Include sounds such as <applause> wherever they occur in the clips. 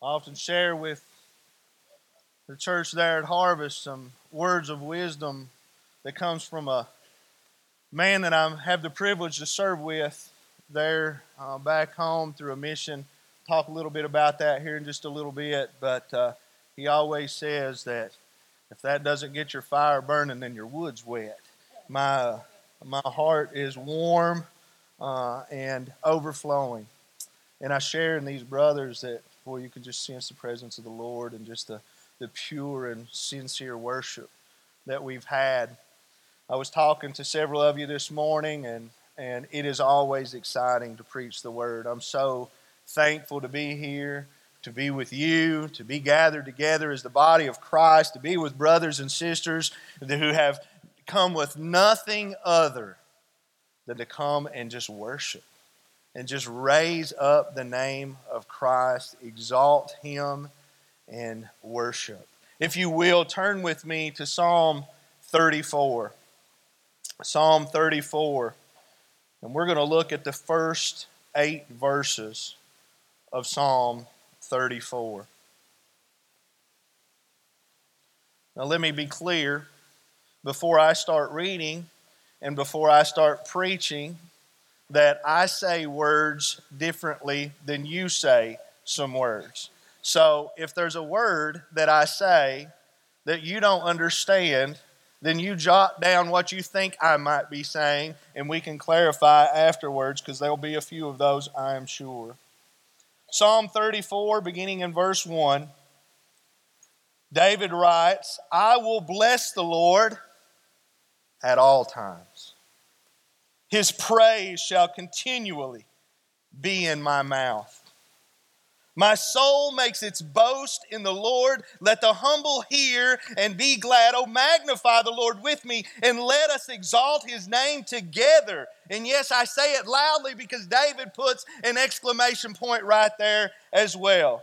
I often share with the church there at Harvest some words of wisdom that comes from a man that I have the privilege to serve with there uh, back home through a mission. Talk a little bit about that here in just a little bit, but uh, he always says that if that doesn't get your fire burning, then your wood's wet. My my heart is warm uh, and overflowing, and I share in these brothers that you can just sense the presence of the Lord and just the, the pure and sincere worship that we've had. I was talking to several of you this morning, and, and it is always exciting to preach the word. I'm so thankful to be here, to be with you, to be gathered together as the body of Christ, to be with brothers and sisters who have come with nothing other than to come and just worship and just raise up the name of Christ, exalt him, and worship. If you will, turn with me to Psalm 34. Psalm 34. And we're going to look at the first eight verses of Psalm 34. Now, let me be clear before I start reading and before I start preaching that I say words differently than you say some words. So if there's a word that I say that you don't understand, then you jot down what you think I might be saying, and we can clarify afterwards because there'll be a few of those, I am sure. Psalm 34, beginning in verse 1, David writes, I will bless the Lord at all times. His praise shall continually be in my mouth. My soul makes its boast in the Lord. Let the humble hear and be glad. Oh, magnify the Lord with me and let us exalt his name together. And yes, I say it loudly because David puts an exclamation point right there as well.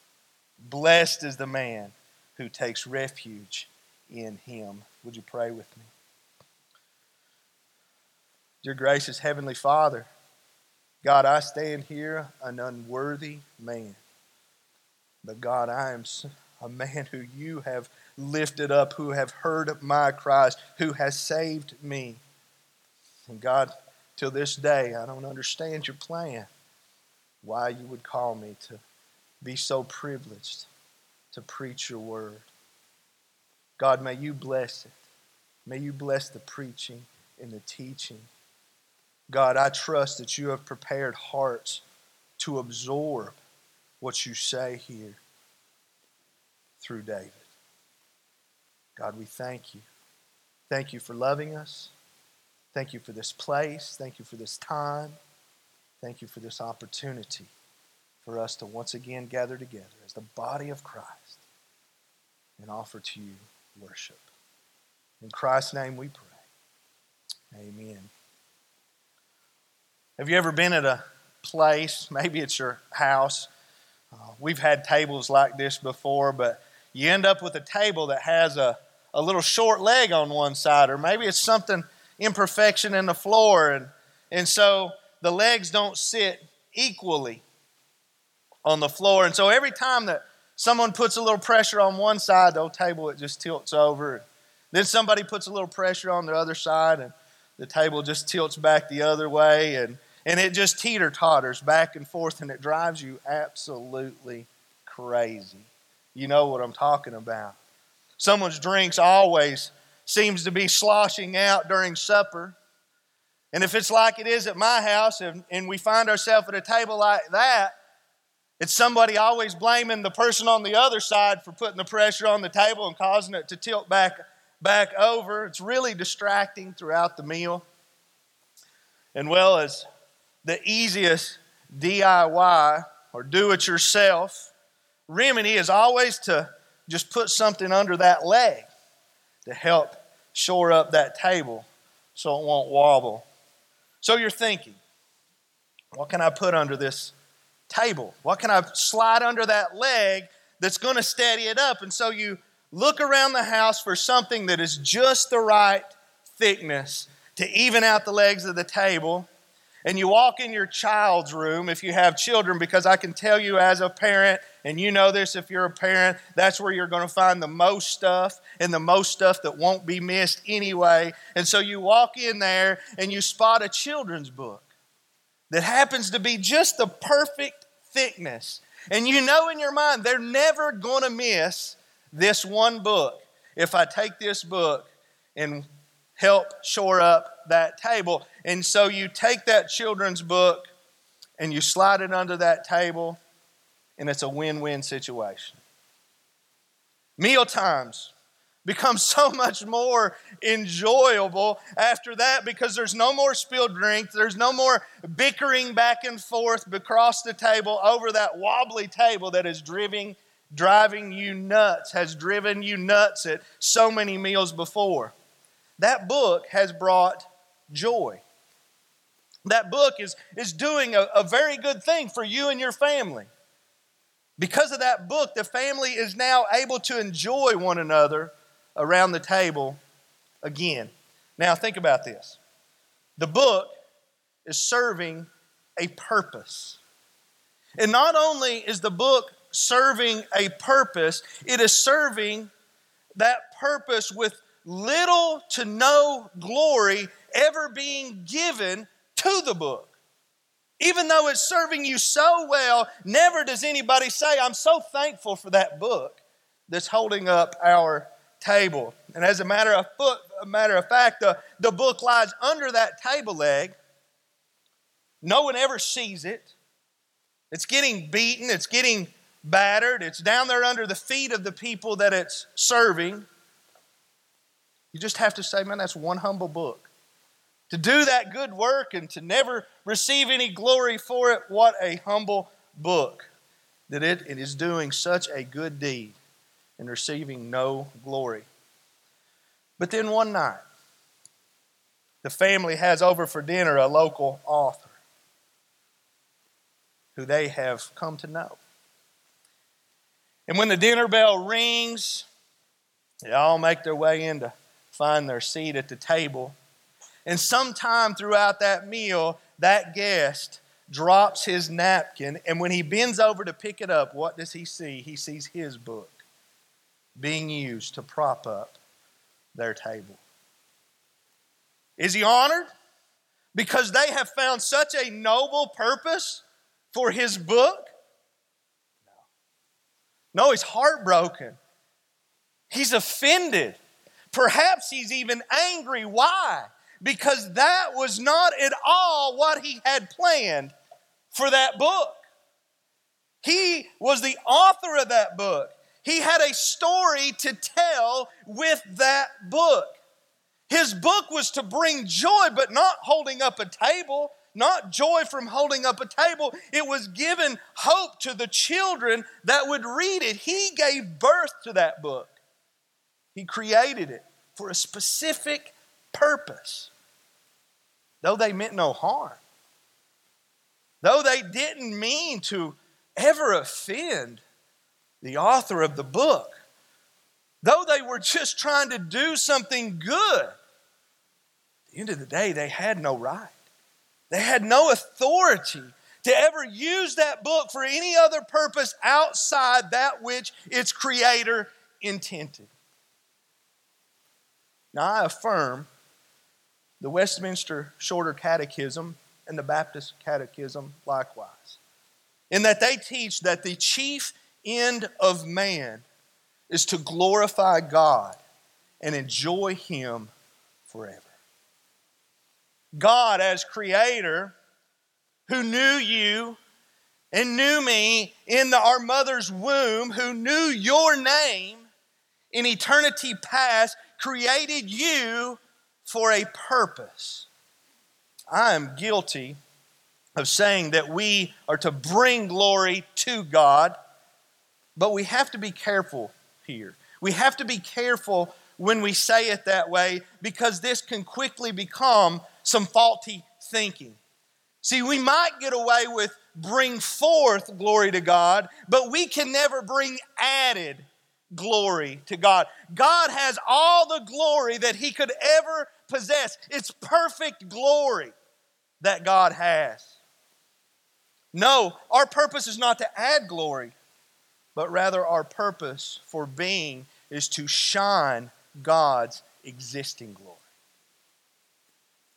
Blessed is the man who takes refuge in him. Would you pray with me? Dear gracious Heavenly Father, God, I stand here an unworthy man. But God, I am a man who you have lifted up, who have heard my cries, who has saved me. And God, till this day, I don't understand your plan, why you would call me to be so privileged to preach your word. God, may you bless it. May you bless the preaching and the teaching. God, I trust that you have prepared hearts to absorb what you say here through David. God, we thank you. Thank you for loving us. Thank you for this place. Thank you for this time. Thank you for this opportunity for us to once again gather together as the body of Christ and offer to you worship. In Christ's name we pray. Amen. Have you ever been at a place, maybe it's your house? Uh, we've had tables like this before, but you end up with a table that has a, a little short leg on one side, or maybe it's something imperfection in the floor, and, and so the legs don't sit equally on the floor. And so every time that someone puts a little pressure on one side, the old table it just tilts over. Then somebody puts a little pressure on the other side, and the table just tilts back the other way, and, and it just teeter totters back and forth, and it drives you absolutely crazy. You know what I'm talking about. Someone's drinks always seems to be sloshing out during supper. And if it's like it is at my house and, and we find ourselves at a table like that, it's somebody always blaming the person on the other side for putting the pressure on the table and causing it to tilt back, back over. It's really distracting throughout the meal. And well, as the easiest DIY or do it yourself remedy is always to just put something under that leg to help shore up that table so it won't wobble. So you're thinking, what can I put under this table? What can I slide under that leg that's going to steady it up? And so you look around the house for something that is just the right thickness to even out the legs of the table. And you walk in your child's room if you have children, because I can tell you as a parent, and you know this if you're a parent, that's where you're going to find the most stuff and the most stuff that won't be missed anyway. And so you walk in there and you spot a children's book that happens to be just the perfect thickness. And you know in your mind, they're never going to miss this one book if I take this book and help shore up that table. And so you take that children's book and you slide it under that table, and it's a win win situation. Meal times become so much more enjoyable after that because there's no more spilled drink, there's no more bickering back and forth across the table over that wobbly table that is driving driving you nuts, has driven you nuts at so many meals before. That book has brought joy. That book is, is doing a, a very good thing for you and your family. Because of that book, the family is now able to enjoy one another around the table again. Now, think about this the book is serving a purpose. And not only is the book serving a purpose, it is serving that purpose with little to no glory ever being given to the book. Even though it's serving you so well, never does anybody say, I'm so thankful for that book that's holding up our table. And as a matter of, foot, a matter of fact, the, the book lies under that table leg. No one ever sees it. It's getting beaten, it's getting battered, it's down there under the feet of the people that it's serving. You just have to say, man, that's one humble book. To do that good work and to never receive any glory for it, what a humble book that it, it is doing such a good deed and receiving no glory. But then one night, the family has over for dinner a local author who they have come to know. And when the dinner bell rings, they all make their way in to find their seat at the table. And sometime throughout that meal, that guest drops his napkin, and when he bends over to pick it up, what does he see? He sees his book being used to prop up their table. Is he honored? Because they have found such a noble purpose for his book? No. No, he's heartbroken. He's offended. Perhaps he's even angry. Why? Because that was not at all what he had planned for that book. He was the author of that book. He had a story to tell with that book. His book was to bring joy, but not holding up a table, not joy from holding up a table. It was given hope to the children that would read it. He gave birth to that book. He created it for a specific purpose, though they meant no harm, though they didn't mean to ever offend the author of the book, though they were just trying to do something good. At the end of the day, they had no right. They had no authority to ever use that book for any other purpose outside that which its creator intended. Now, I affirm the Westminster Shorter Catechism and the Baptist Catechism likewise, in that they teach that the chief end of man is to glorify God and enjoy Him forever. God, as creator, who knew you and knew me in the, our mother's womb, who knew your name in eternity past, created you for a purpose. I am guilty of saying that we are to bring glory to God, But we have to be careful here. We have to be careful when we say it that way because this can quickly become some faulty thinking. See, we might get away with bring forth glory to God, but we can never bring added glory to God. God has all the glory that He could ever possess. It's perfect glory that God has. No, our purpose is not to add glory, but rather our purpose for being is to shine God's existing glory.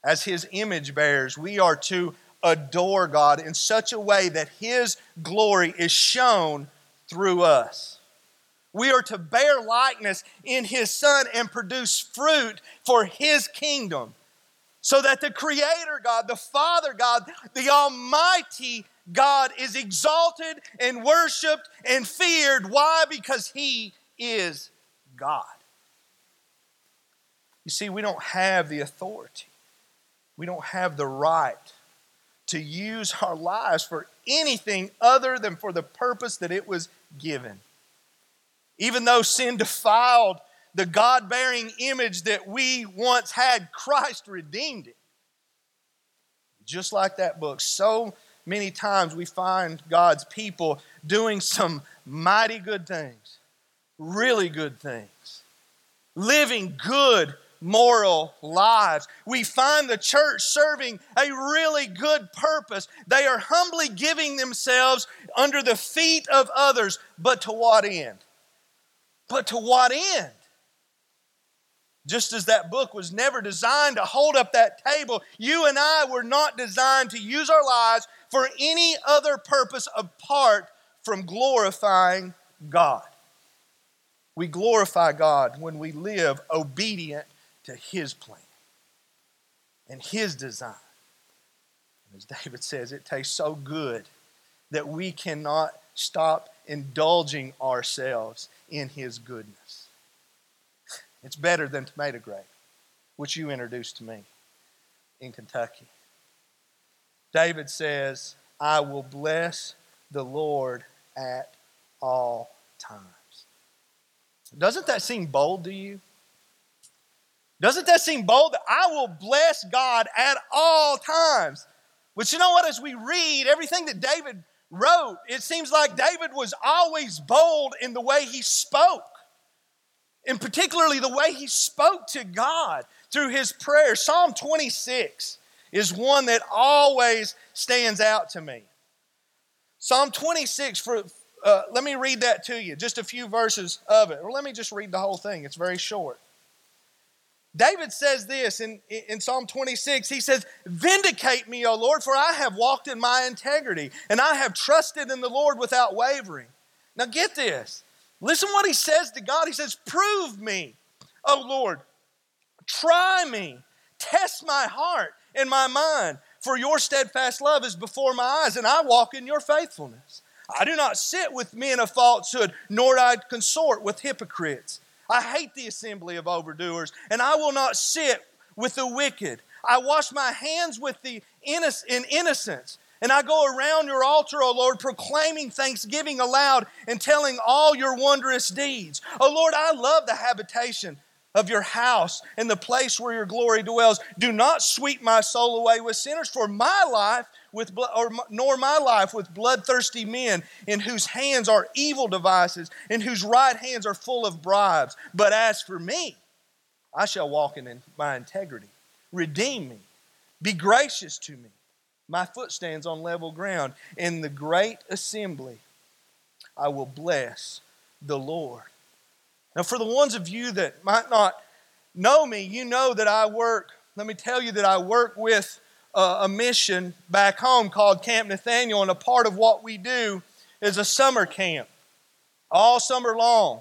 As His image bearers, we are to adore God in such a way that His glory is shown through us. We are to bear likeness in His Son and produce fruit for His kingdom so that the Creator God, the Father God, the Almighty God is exalted and worshiped and feared. Why? Because He is God. You see, we don't have the authority, we don't have the right to use our lives for anything other than for the purpose that it was given. Even though sin defiled the God bearing image that we once had, Christ redeemed it. Just like that book, so many times we find God's people doing some mighty good things, really good things, living good moral lives. We find the church serving a really good purpose. They are humbly giving themselves under the feet of others, but to what end? But to what end? Just as that book was never designed to hold up that table, you and I were not designed to use our lives for any other purpose apart from glorifying God. We glorify God when we live obedient to His plan and His design. And As David says, it tastes so good that we cannot stop indulging ourselves in His goodness. It's better than tomato grape, which you introduced to me in Kentucky. David says, I will bless the Lord at all times. Doesn't that seem bold to you? Doesn't that seem bold that I will bless God at all times? But you know what? As we read everything that David wrote, it seems like David was always bold in the way he spoke. And particularly the way he spoke to God through his prayer. Psalm 26 is one that always stands out to me. Psalm 26, for, uh, let me read that to you, just a few verses of it. Or let me just read the whole thing, it's very short. David says this in, in Psalm 26. He says, Vindicate me, O Lord, for I have walked in my integrity, and I have trusted in the Lord without wavering. Now get this. Listen what he says to God. He says, Prove me, O Lord. Try me. Test my heart and my mind, for your steadfast love is before my eyes, and I walk in your faithfulness. I do not sit with men of falsehood, nor do I consort with hypocrites. I hate the assembly of overdoers, and I will not sit with the wicked. I wash my hands with the in innocence, and I go around your altar, O Lord, proclaiming thanksgiving aloud and telling all your wondrous deeds. O Lord, I love the habitation of your house and the place where your glory dwells. Do not sweep my soul away with sinners, for my life with or nor my life with bloodthirsty men in whose hands are evil devices, in whose right hands are full of bribes. But as for me, I shall walk in my integrity. Redeem me. Be gracious to me. My foot stands on level ground. In the great assembly, I will bless the Lord. Now, for the ones of you that might not know me, you know that I work, let me tell you that I work with a mission back home called Camp Nathaniel, and a part of what we do is a summer camp all summer long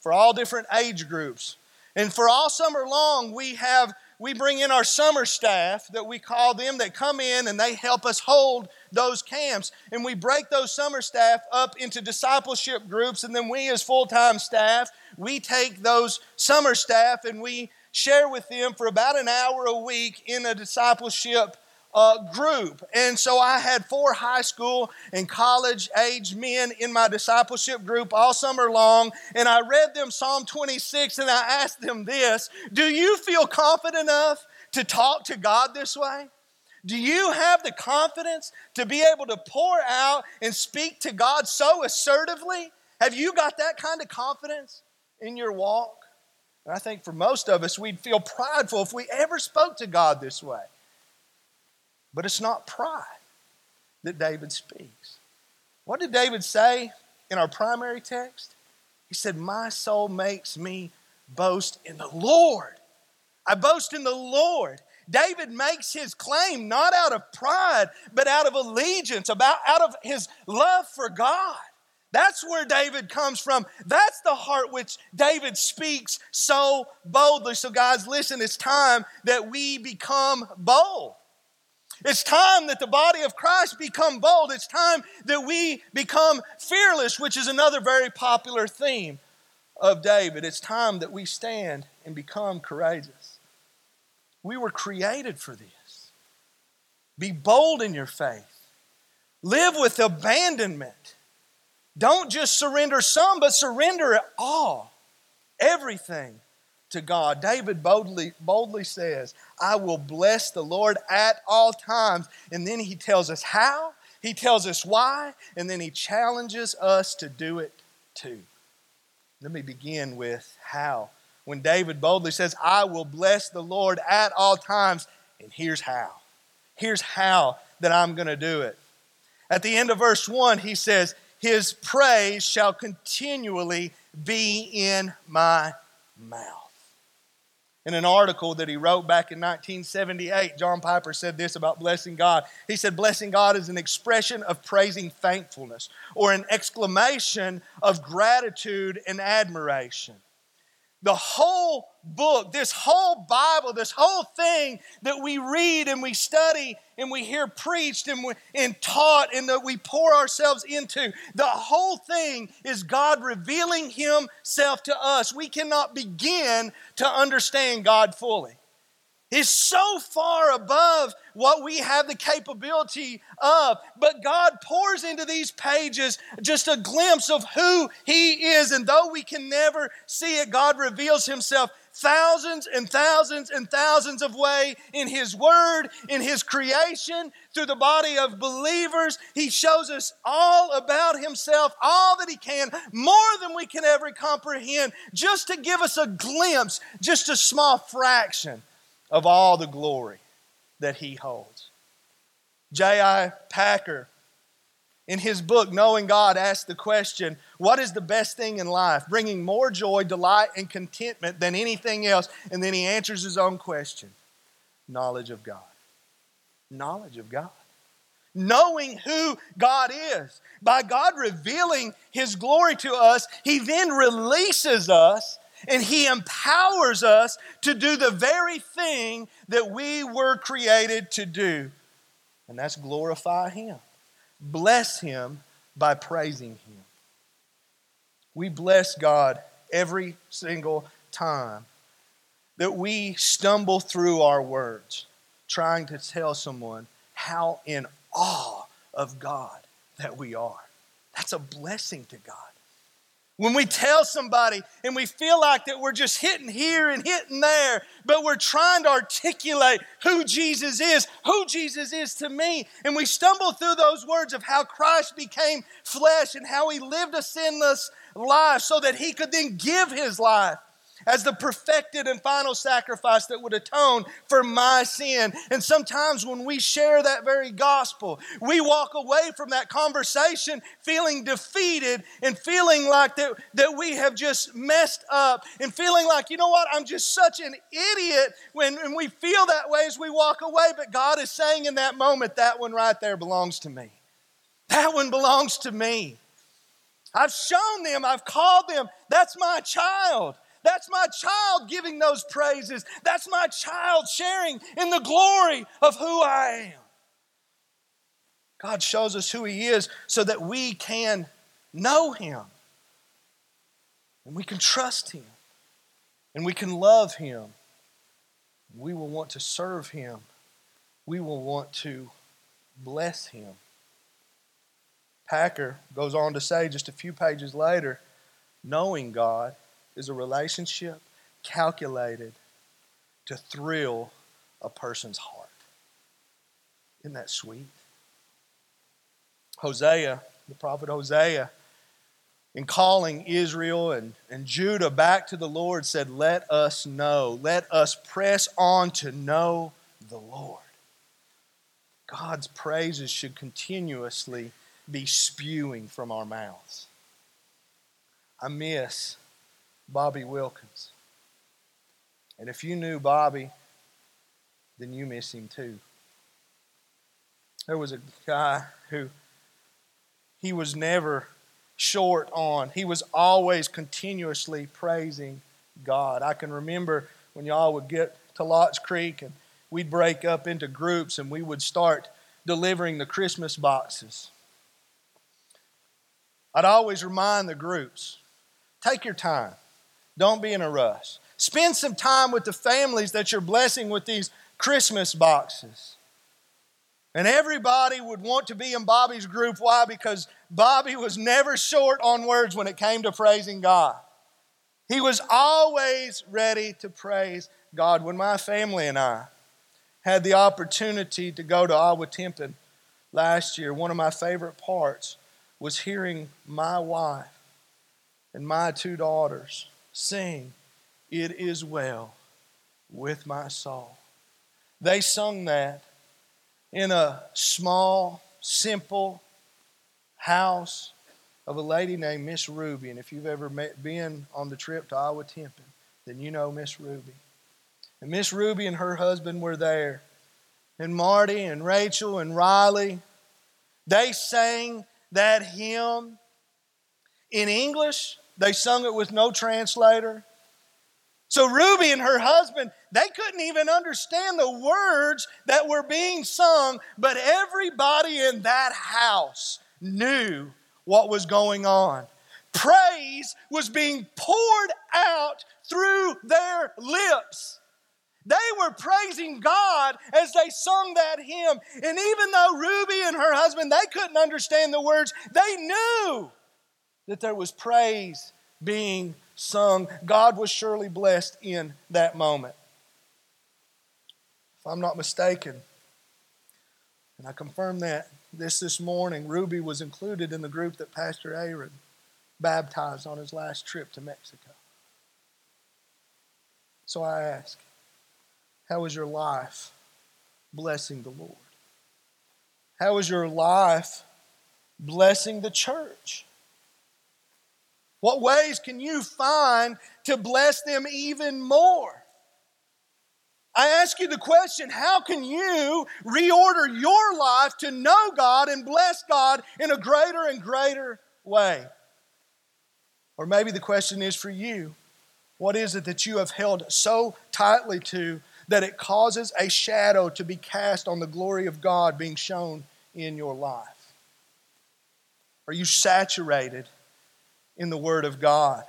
for all different age groups. And for all summer long, we have we bring in our summer staff that we call them that come in and they help us hold those camps. And we break those summer staff up into discipleship groups. And then we, as full time staff, we take those summer staff and we share with them for about an hour a week in a discipleship uh, group. And so I had four high school and college age men in my discipleship group all summer long. And I read them Psalm 26 and I asked them this Do you feel confident enough to talk to God this way? Do you have the confidence to be able to pour out and speak to God so assertively? Have you got that kind of confidence in your walk? And I think for most of us, we'd feel prideful if we ever spoke to God this way. But it's not pride that David speaks. What did David say in our primary text? He said, My soul makes me boast in the Lord. I boast in the Lord. David makes his claim not out of pride, but out of allegiance, about out of his love for God. That's where David comes from. That's the heart which David speaks so boldly. So, guys, listen, it's time that we become bold. It's time that the body of Christ become bold. It's time that we become fearless, which is another very popular theme of David. It's time that we stand and become courageous. We were created for this. Be bold in your faith, live with abandonment. Don't just surrender some, but surrender it all, everything to God. David boldly, boldly says, I will bless the Lord at all times. And then he tells us how, he tells us why, and then he challenges us to do it too. Let me begin with how. When David boldly says, I will bless the Lord at all times, and here's how. Here's how that I'm going to do it. At the end of verse 1, he says, His praise shall continually be in my mouth. In an article that he wrote back in 1978, John Piper said this about blessing God. He said, Blessing God is an expression of praising thankfulness or an exclamation of gratitude and admiration the whole book, this whole Bible, this whole thing that we read and we study and we hear preached and, we, and taught and that we pour ourselves into, the whole thing is God revealing Himself to us. We cannot begin to understand God fully is so far above what we have the capability of. But God pours into these pages just a glimpse of who He is. And though we can never see it, God reveals Himself thousands and thousands and thousands of ways in His Word, in His creation, through the body of believers. He shows us all about Himself, all that He can, more than we can ever comprehend, just to give us a glimpse, just a small fraction of all the glory that he holds. J.I. Packer, in his book, Knowing God, asked the question What is the best thing in life? Bringing more joy, delight, and contentment than anything else. And then he answers his own question knowledge of God. Knowledge of God. Knowing who God is. By God revealing his glory to us, he then releases us and He empowers us to do the very thing that we were created to do, and that's glorify Him, bless Him by praising Him. We bless God every single time that we stumble through our words trying to tell someone how in awe of God that we are. That's a blessing to God. When we tell somebody and we feel like that we're just hitting here and hitting there, but we're trying to articulate who Jesus is, who Jesus is to me, and we stumble through those words of how Christ became flesh and how he lived a sinless life so that he could then give his life as the perfected and final sacrifice that would atone for my sin. And sometimes when we share that very gospel, we walk away from that conversation feeling defeated and feeling like that, that we have just messed up and feeling like, you know what, I'm just such an idiot when, when we feel that way as we walk away. But God is saying in that moment, that one right there belongs to me. That one belongs to me. I've shown them, I've called them. That's my child. That's my child giving those praises. That's my child sharing in the glory of who I am. God shows us who He is so that we can know Him and we can trust Him and we can love Him. We will want to serve Him we will want to bless him. Packer goes on to say just a few pages later knowing God is a relationship calculated to thrill a person's heart. Isn't that sweet? Hosea, the prophet Hosea, in calling Israel and, and Judah back to the Lord, said, Let us know, let us press on to know the Lord. God's praises should continuously be spewing from our mouths. I miss Bobby Wilkins. And if you knew Bobby, then you miss him too. There was a guy who he was never short on. He was always continuously praising God. I can remember when y'all would get to Lotts Creek and we'd break up into groups and we would start delivering the Christmas boxes. I'd always remind the groups take your time, don't be in a rush. Spend some time with the families that you're blessing with these Christmas boxes. And everybody would want to be in Bobby's group. Why? Because Bobby was never short on words when it came to praising God. He was always ready to praise God. When my family and I had the opportunity to go to Ahwatukee last year, one of my favorite parts was hearing my wife and my two daughters sing, It is well with my soul. They sung that in a small, simple house of a lady named Miss Ruby. And if you've ever met, been on the trip to Ahwatukee, then you know Miss Ruby. And Miss Ruby and her husband were there. And Marty and Rachel and Riley, they sang that hymn in English. They sung it with no translator. So Ruby and her husband, they couldn't even understand the words that were being sung, but everybody in that house knew what was going on. Praise was being poured out through their lips. They were praising God as they sung that hymn. And even though Ruby and her husband, they couldn't understand the words, they knew that there was praise being sung. God was surely blessed in that moment. If I'm not mistaken, and I confirm that this this morning, Ruby was included in the group that Pastor Aaron baptized on his last trip to Mexico. So I ask, how is your life blessing the Lord? How is your life blessing the church? What ways can you find to bless them even more? I ask you the question how can you reorder your life to know God and bless God in a greater and greater way? Or maybe the question is for you what is it that you have held so tightly to that it causes a shadow to be cast on the glory of God being shown in your life? Are you saturated in the Word of God.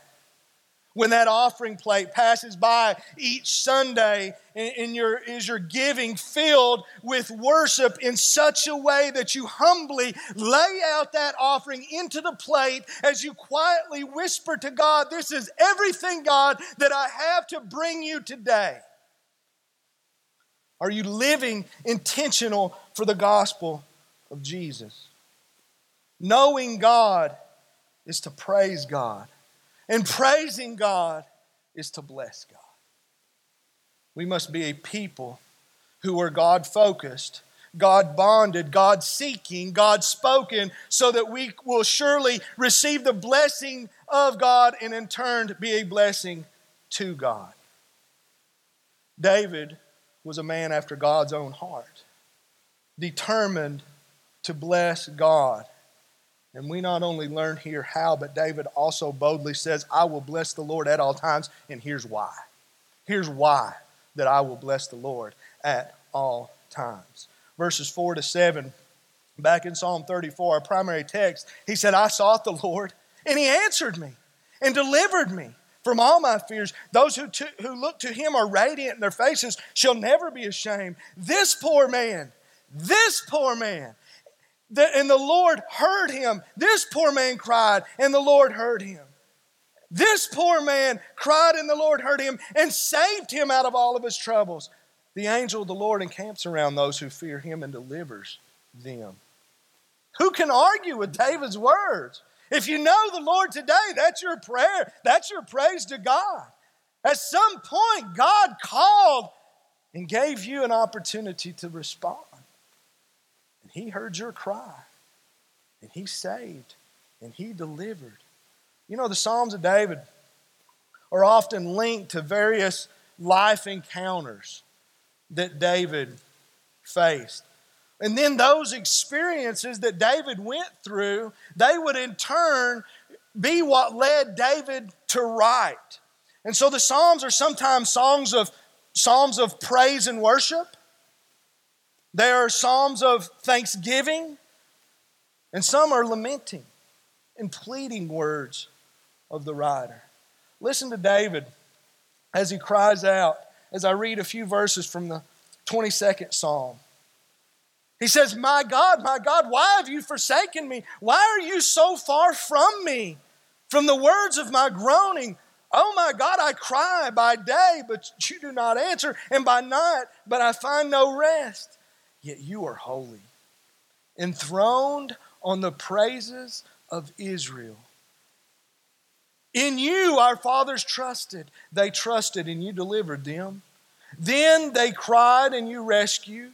When that offering plate passes by each Sunday, in your, is your giving filled with worship in such a way that you humbly lay out that offering into the plate as you quietly whisper to God, This is everything, God, that I have to bring you today? Are you living intentional for the gospel of Jesus? Knowing God is to praise God. And praising God is to bless God. We must be a people who are God focused, God bonded, God seeking, God spoken, so that we will surely receive the blessing of God and in turn be a blessing to God. David was a man after God's own heart, determined to bless God and we not only learn here how, but David also boldly says, I will bless the Lord at all times, and here's why. Here's why that I will bless the Lord at all times. Verses 4 to 7, back in Psalm 34, our primary text, he said, I sought the Lord, and he answered me and delivered me from all my fears. Those who, to, who look to him are radiant, and their faces shall never be ashamed. This poor man, this poor man, and the Lord heard him. This poor man cried, and the Lord heard him. This poor man cried, and the Lord heard him and saved him out of all of his troubles. The angel of the Lord encamps around those who fear him and delivers them. Who can argue with David's words? If you know the Lord today, that's your prayer, that's your praise to God. At some point, God called and gave you an opportunity to respond. He heard your cry, and He saved, and He delivered. You know, the Psalms of David are often linked to various life encounters that David faced. And then those experiences that David went through, they would in turn be what led David to write. And so the Psalms are sometimes songs of psalms of praise and worship. They are psalms of thanksgiving, and some are lamenting and pleading words of the writer. Listen to David as he cries out, as I read a few verses from the 22nd Psalm. He says, My God, my God, why have you forsaken me? Why are you so far from me? From the words of my groaning, Oh my God, I cry by day, but you do not answer, and by night, but I find no rest. Yet you are holy, enthroned on the praises of Israel. In you our fathers trusted. They trusted, and you delivered them. Then they cried, and you rescued.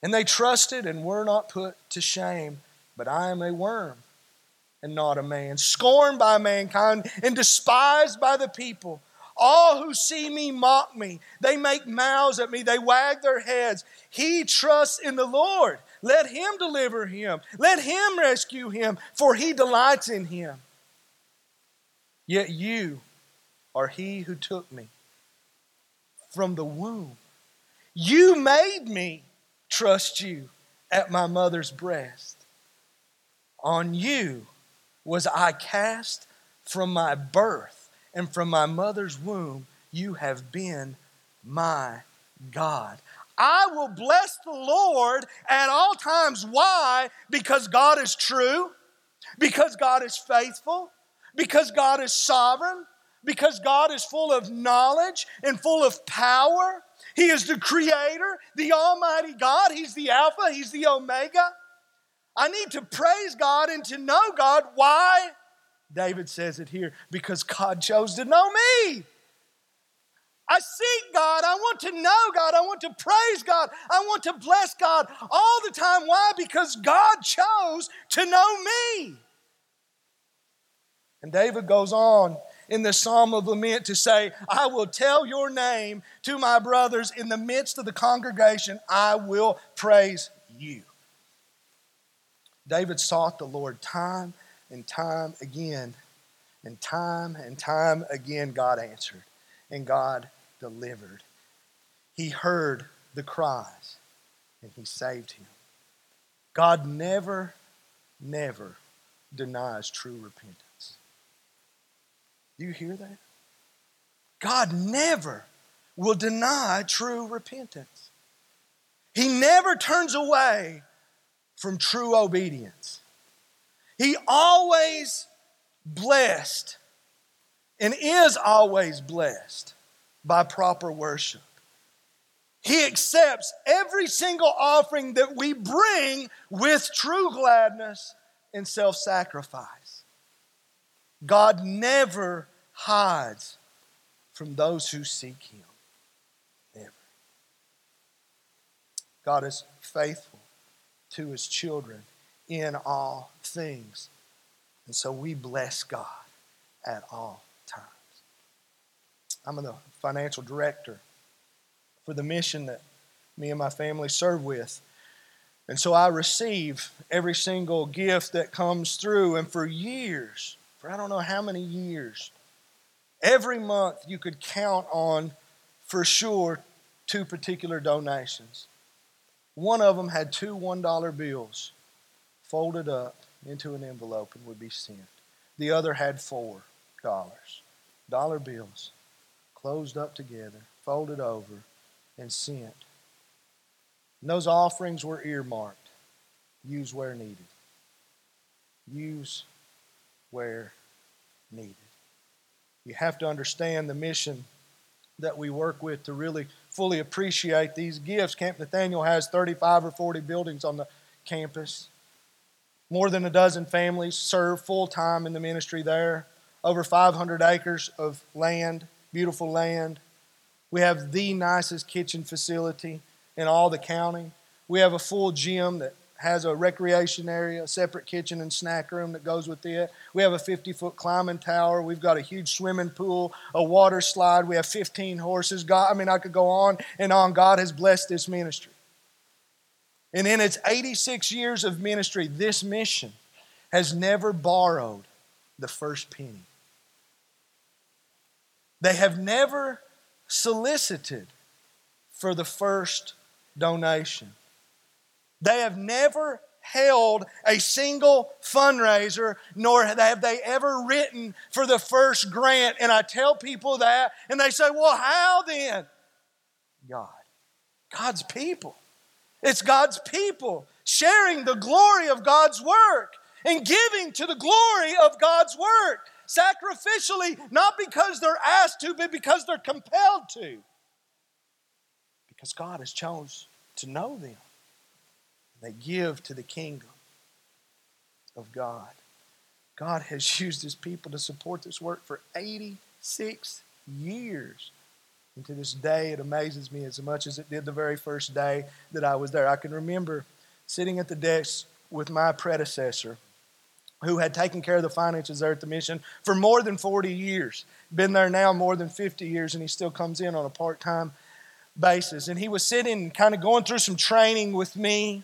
And they trusted and were not put to shame. But I am a worm and not a man, scorned by mankind and despised by the people. All who see me mock me. They make mouths at me. They wag their heads. He trusts in the Lord. Let him deliver him. Let him rescue him, for he delights in him. Yet you are he who took me from the womb. You made me trust you at my mother's breast. On you was I cast from my birth, and from my mother's womb you have been my God. I will bless the Lord at all times. Why? Because God is true, because God is faithful, because God is sovereign, because God is full of knowledge and full of power. He is the creator, the Almighty God. He's the Alpha, He's the Omega. I need to praise God and to know God. Why? David says it here because God chose to know me. I seek God. I want to know God. I want to praise God. I want to bless God all the time. Why? Because God chose to know me. And David goes on in the Psalm of Lament to say, I will tell your name to my brothers in the midst of the congregation. I will praise you. David sought the Lord time and time again. And time and time again, God answered and God delivered. He heard the cries and He saved him. God never, never denies true repentance. Do you hear that? God never will deny true repentance. He never turns away from true obedience. He always blessed and is always blessed by proper worship. He accepts every single offering that we bring with true gladness and self sacrifice. God never hides from those who seek Him. Never. God is faithful to his children in all things. And so we bless God at all times. I'm the financial director for the mission that me and my family serve with. And so I receive every single gift that comes through. And for years, for I don't know how many years, every month you could count on for sure two particular donations. One of them had two $1 bills folded up into an envelope and would be sent. The other had four dollar dollar bills, closed up together, folded over, and sent. And those offerings were earmarked. Use where needed. Use where needed. You have to understand the mission that we work with to really fully appreciate these gifts. Camp Nathaniel has 35 or 40 buildings on the campus. More than a dozen families serve full time in the ministry there. Over 500 acres of land, beautiful land. We have the nicest kitchen facility in all the county. We have a full gym that has a recreation area, a separate kitchen and snack room that goes with it. We have a 50 foot climbing tower. We've got a huge swimming pool, a water slide. We have 15 horses. God, I mean, I could go on and on. God has blessed this ministry. And in its 86 years of ministry, this mission has never borrowed the first penny. They have never solicited for the first donation. They have never held a single fundraiser, nor have they ever written for the first grant. And I tell people that, and they say, Well, how then? God. God's people. It's God's people sharing the glory of God's work and giving to the glory of God's work sacrificially, not because they're asked to, but because they're compelled to. Because God has chosen to know them. They give to the kingdom of God. God has <laughs> used his people to support this work for 86 years. And to this day, it amazes me as much as it did the very first day that I was there. I can remember sitting at the desk with my predecessor who had taken care of the finances there at the mission for more than 40 years. Been there now more than 50 years, and he still comes in on a part time basis. And he was sitting kind of going through some training with me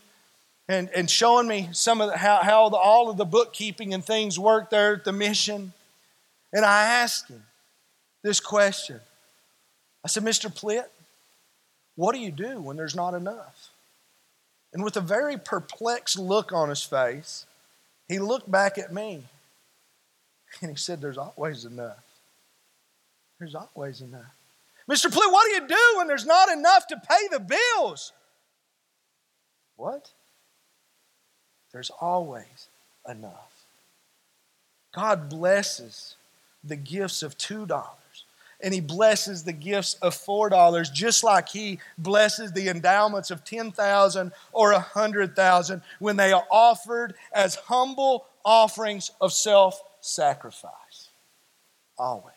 and, and showing me some of the, how, how the, all of the bookkeeping and things work there at the mission. And I asked him this question I said, Mr. Plitt, what do you do when there's not enough? And with a very perplexed look on his face, he looked back at me and he said, There's always enough. There's always enough. Mr. Plitt, what do you do when there's not enough to pay the bills? What? There's always enough. God blesses the gifts of $2 and he blesses the gifts of $4 just like he blesses the endowments of 10,000 or 100,000 when they are offered as humble offerings of self-sacrifice. Always.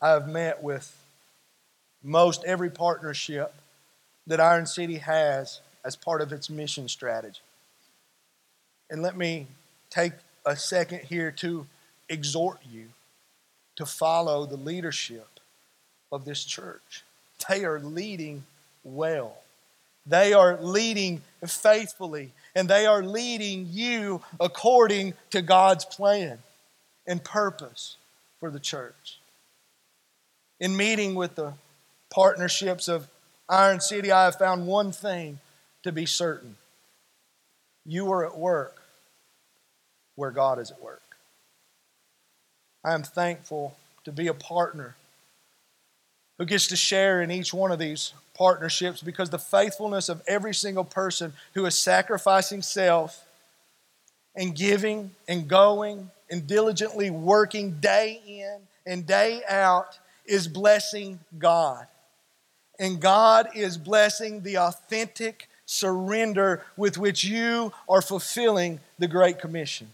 I have met with most every partnership that Iron City has as part of its mission strategy. And let me take a second here to exhort you to follow the leadership of this church. They are leading well. They are leading faithfully, and they are leading you according to God's plan and purpose for the church. In meeting with the partnerships of Iron City, I have found one thing to be certain you are at work where God is at work. I am thankful to be a partner who gets to share in each one of these partnerships because the faithfulness of every single person who is sacrificing self and giving and going and diligently working day in and day out is blessing God. And God is blessing the authentic surrender with which you are fulfilling the Great Commission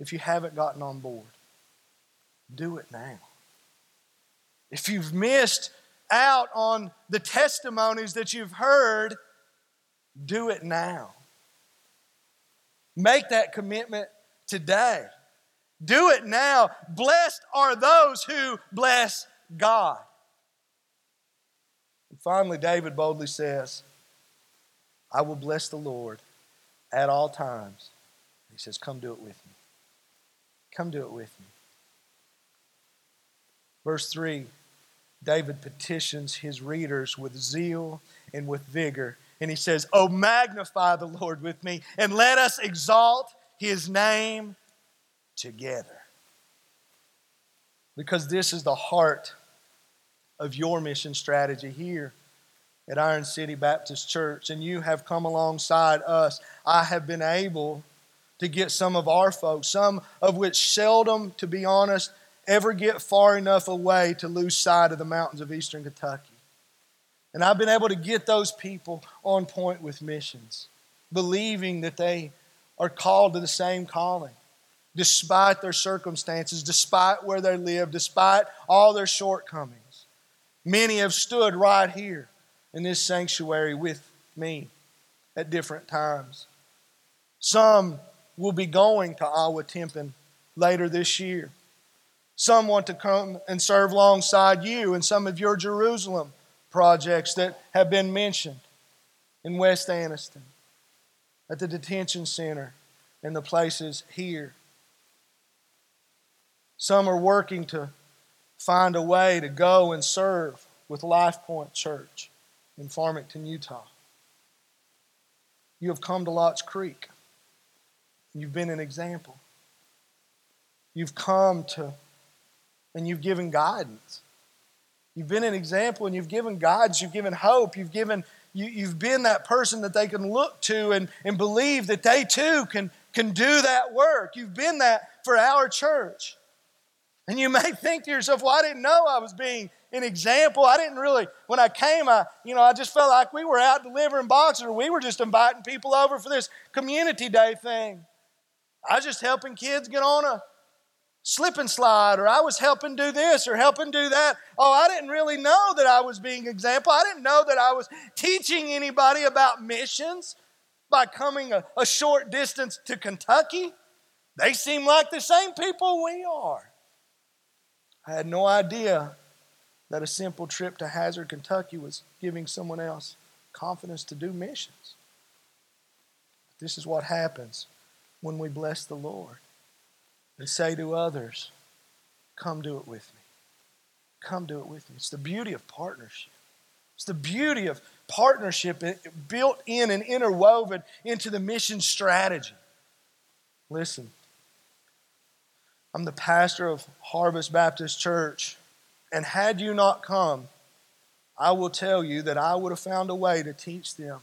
if you haven't gotten on board. Do it now. If you've missed out on the testimonies that you've heard, do it now. Make that commitment today. Do it now. Blessed are those who bless God. And finally, David boldly says, I will bless the Lord at all times. He says, Come do it with me. Come do it with me. Verse 3 David petitions his readers with zeal and with vigor. And he says, Oh, magnify the Lord with me, and let us exalt his name together. Because this is the heart of your mission strategy here at Iron City Baptist Church, and you have come alongside us. I have been able to get some of our folks, some of which seldom, to be honest, ever get far enough away to lose sight of the mountains of eastern Kentucky. And I've been able to get those people on point with missions, believing that they are called to the same calling, despite their circumstances, despite where they live, despite all their shortcomings. Many have stood right here in this sanctuary with me at different times. Some will be going to Ahwatukee later this year. Some want to come and serve alongside you in some of your Jerusalem projects that have been mentioned in West Anniston, at the detention center, and the places here. Some are working to find a way to go and serve with Life Point Church in Farmington, Utah. You have come to Lotts Creek. You've been an example. You've come to, and you've given guidance. You've been an example and you've given guidance, you've given hope, you've given you, you've been that person that they can look to and, and believe that they too can, can do that work. You've been that for our church. And you <laughs> may think to yourself, well, I didn't know I was being an example. I didn't really, when I came, I, you know, I just felt like we were out delivering boxes or we were just inviting people over for this community day thing. I was just helping kids get on a slip and slide, or I was helping do this or helping do that. Oh, I didn't really know that I was being example. I didn't know that I was teaching anybody about missions by coming a, a short distance to Kentucky. They seem like the same people we are. I had no idea that a simple trip to Hazard, Kentucky was giving someone else confidence to do missions. This is what happens when we bless the Lord and say to others, Come do it with me. Come do it with me. It's the beauty of partnership. It's the beauty of partnership built in and interwoven into the mission strategy. Listen, I'm the pastor of Harvest Baptist Church, and had you not come, I will tell you that I would have found a way to teach them.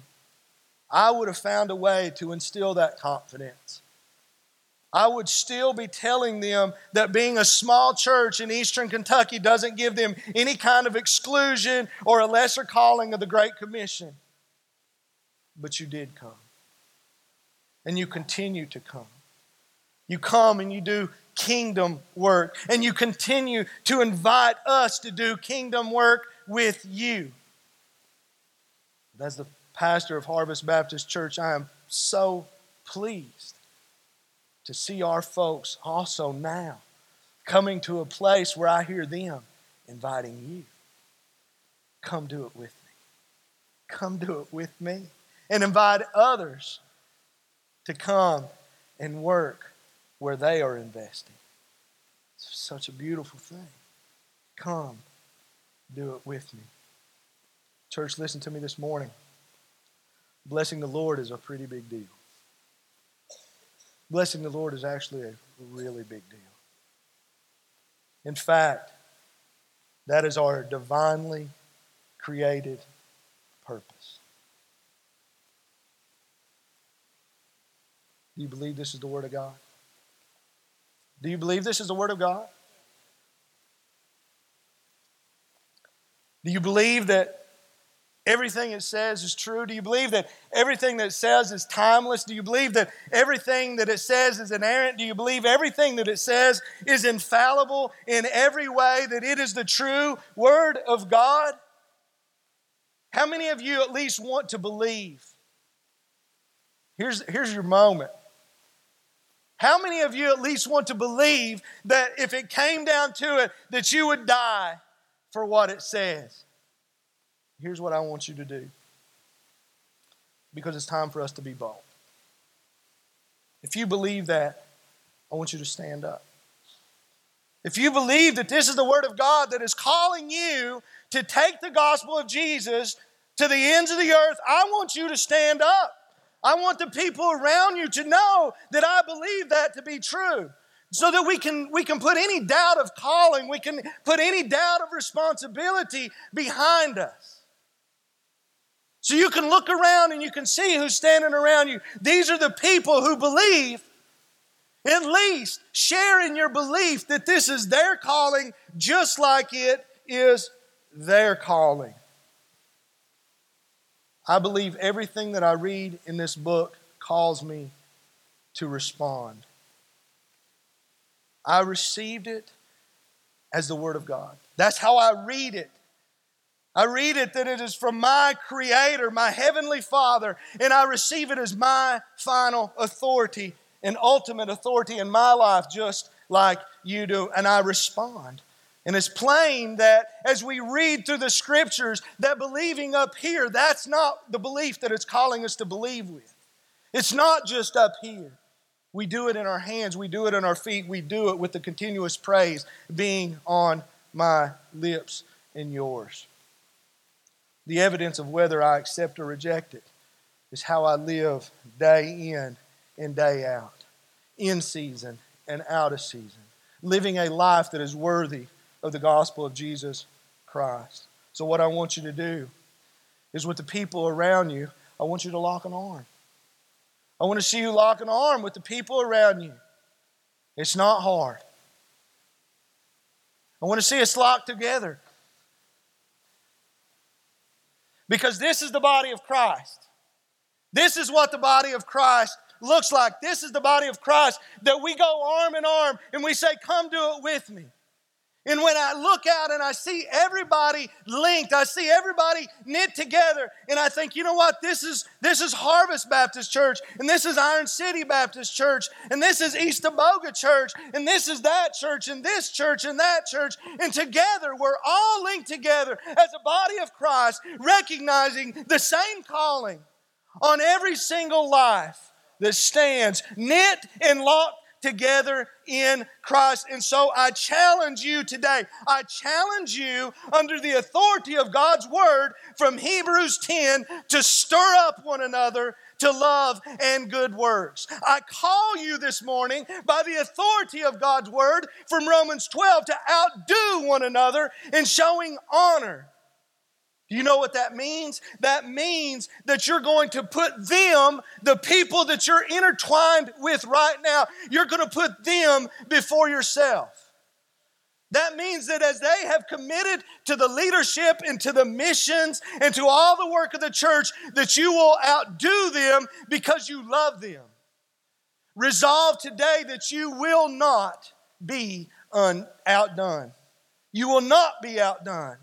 I would have found a way to instill that confidence. I would still be telling them that being a small church in eastern Kentucky doesn't give them any kind of exclusion or a lesser calling of the Great Commission. But you did come. And you continue to come. You come and you do kingdom work. And you continue to invite us to do kingdom work with you. As the pastor of Harvest Baptist Church, I am so pleased to see our folks also now coming to a place where I hear them inviting you. Come do it with me. Come do it with me. And invite others to come and work where they are investing. It's such a beautiful thing. Come, do it with me. Church, listen to me this morning. Blessing the Lord is a pretty big deal. Blessing the Lord is actually a really big deal. In fact, that is our divinely created purpose. Do you believe this is the Word of God? Do you believe this is the Word of God? Do you believe that everything it says is true? Do you believe that everything that it says is timeless? Do you believe that everything that it says is inerrant? Do you believe everything that it says is infallible in every way, that it is the true Word of God? How many of you at least want to believe? Here's, here's your moment. How many of you at least want to believe that if it came down to it, that you would die for what it says? Here's what I want you to do because it's time for us to be bold. If you believe that, I want you to stand up. If you believe that this is the Word of God that is calling you to take the gospel of Jesus to the ends of the earth, I want you to stand up. I want the people around you to know that I believe that to be true. so that we can, we can put any doubt of calling, we can put any doubt of responsibility behind us. So you can look around and you can see who's standing around you. These are the people who believe, at least share in your belief that this is their calling just like it is their calling. I believe everything that I read in this book calls me to respond. I received it as the Word of God. That's how I read it. I read it that it is from my Creator, my Heavenly Father, and I receive it as my final authority and ultimate authority in my life, just like you do. And I respond. And it's plain that as we read through the scriptures, that believing up here, that's not the belief that it's calling us to believe with. It's not just up here. We do it in our hands, we do it in our feet, we do it with the continuous praise being on my lips and yours. The evidence of whether I accept or reject it is how I live day in and day out, in season and out of season, living a life that is worthy of the gospel of Jesus Christ. So, what I want you to do is with the people around you, I want you to lock an arm. I want to see you lock an arm with the people around you. It's not hard. I want to see us lock together. Because this is the body of Christ. This is what the body of Christ looks like. This is the body of Christ that we go arm in arm and we say, Come do it with me. And when I look out and I see everybody linked, I see everybody knit together, and I think, you know what? This is this is Harvest Baptist Church, and this is Iron City Baptist Church, and this is Eastaboga Church, and this is that church, and this church, and that church, and together we're all linked together as a body of Christ, recognizing the same calling on every single life that stands knit and locked together in Christ. And so I challenge you today. I challenge you under the authority of God's word from Hebrews 10 to stir up one another to love and good works. I call you this morning by the authority of God's word from Romans 12 to outdo one another in showing honor you know what that means? That means that you're going to put them, the people that you're intertwined with right now, you're going to put them before yourself. That means that as they have committed to the leadership and to the missions and to all the work of the church, that you will outdo them because you love them. Resolve today that you will not be un- outdone. You will not be outdone.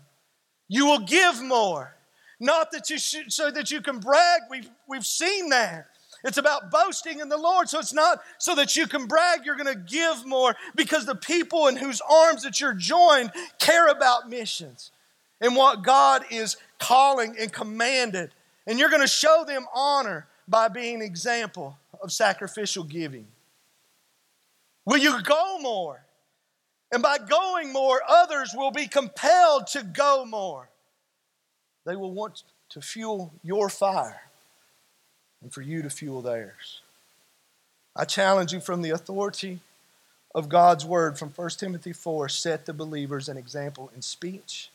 You will give more. Not that you should, so that you can brag. We've, we've seen that. It's about boasting in the Lord. So it's not so that you can brag, you're going to give more because the people in whose arms that you're joined care about missions and what God is calling and commanded. And you're going to show them honor by being an example of sacrificial giving. Will you go more? And by going more, others will be compelled to go more. They will want to fuel your fire and for you to fuel theirs. I challenge you from the authority of God's word from 1 Timothy 4 set the believers an example in speech,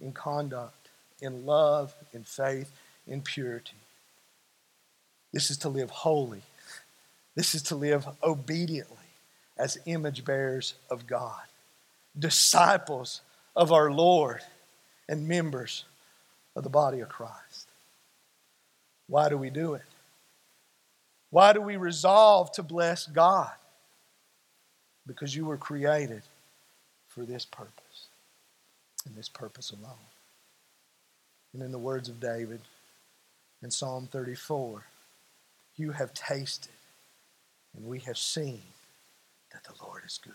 in conduct, in love, in faith, in purity. This is to live holy. This is to live obediently as image bearers of God disciples of our Lord and members of the body of Christ. Why do we do it? Why do we resolve to bless God? Because you were created for this purpose and this purpose alone. And in the words of David in Psalm 34, you have tasted and we have seen that the Lord is good.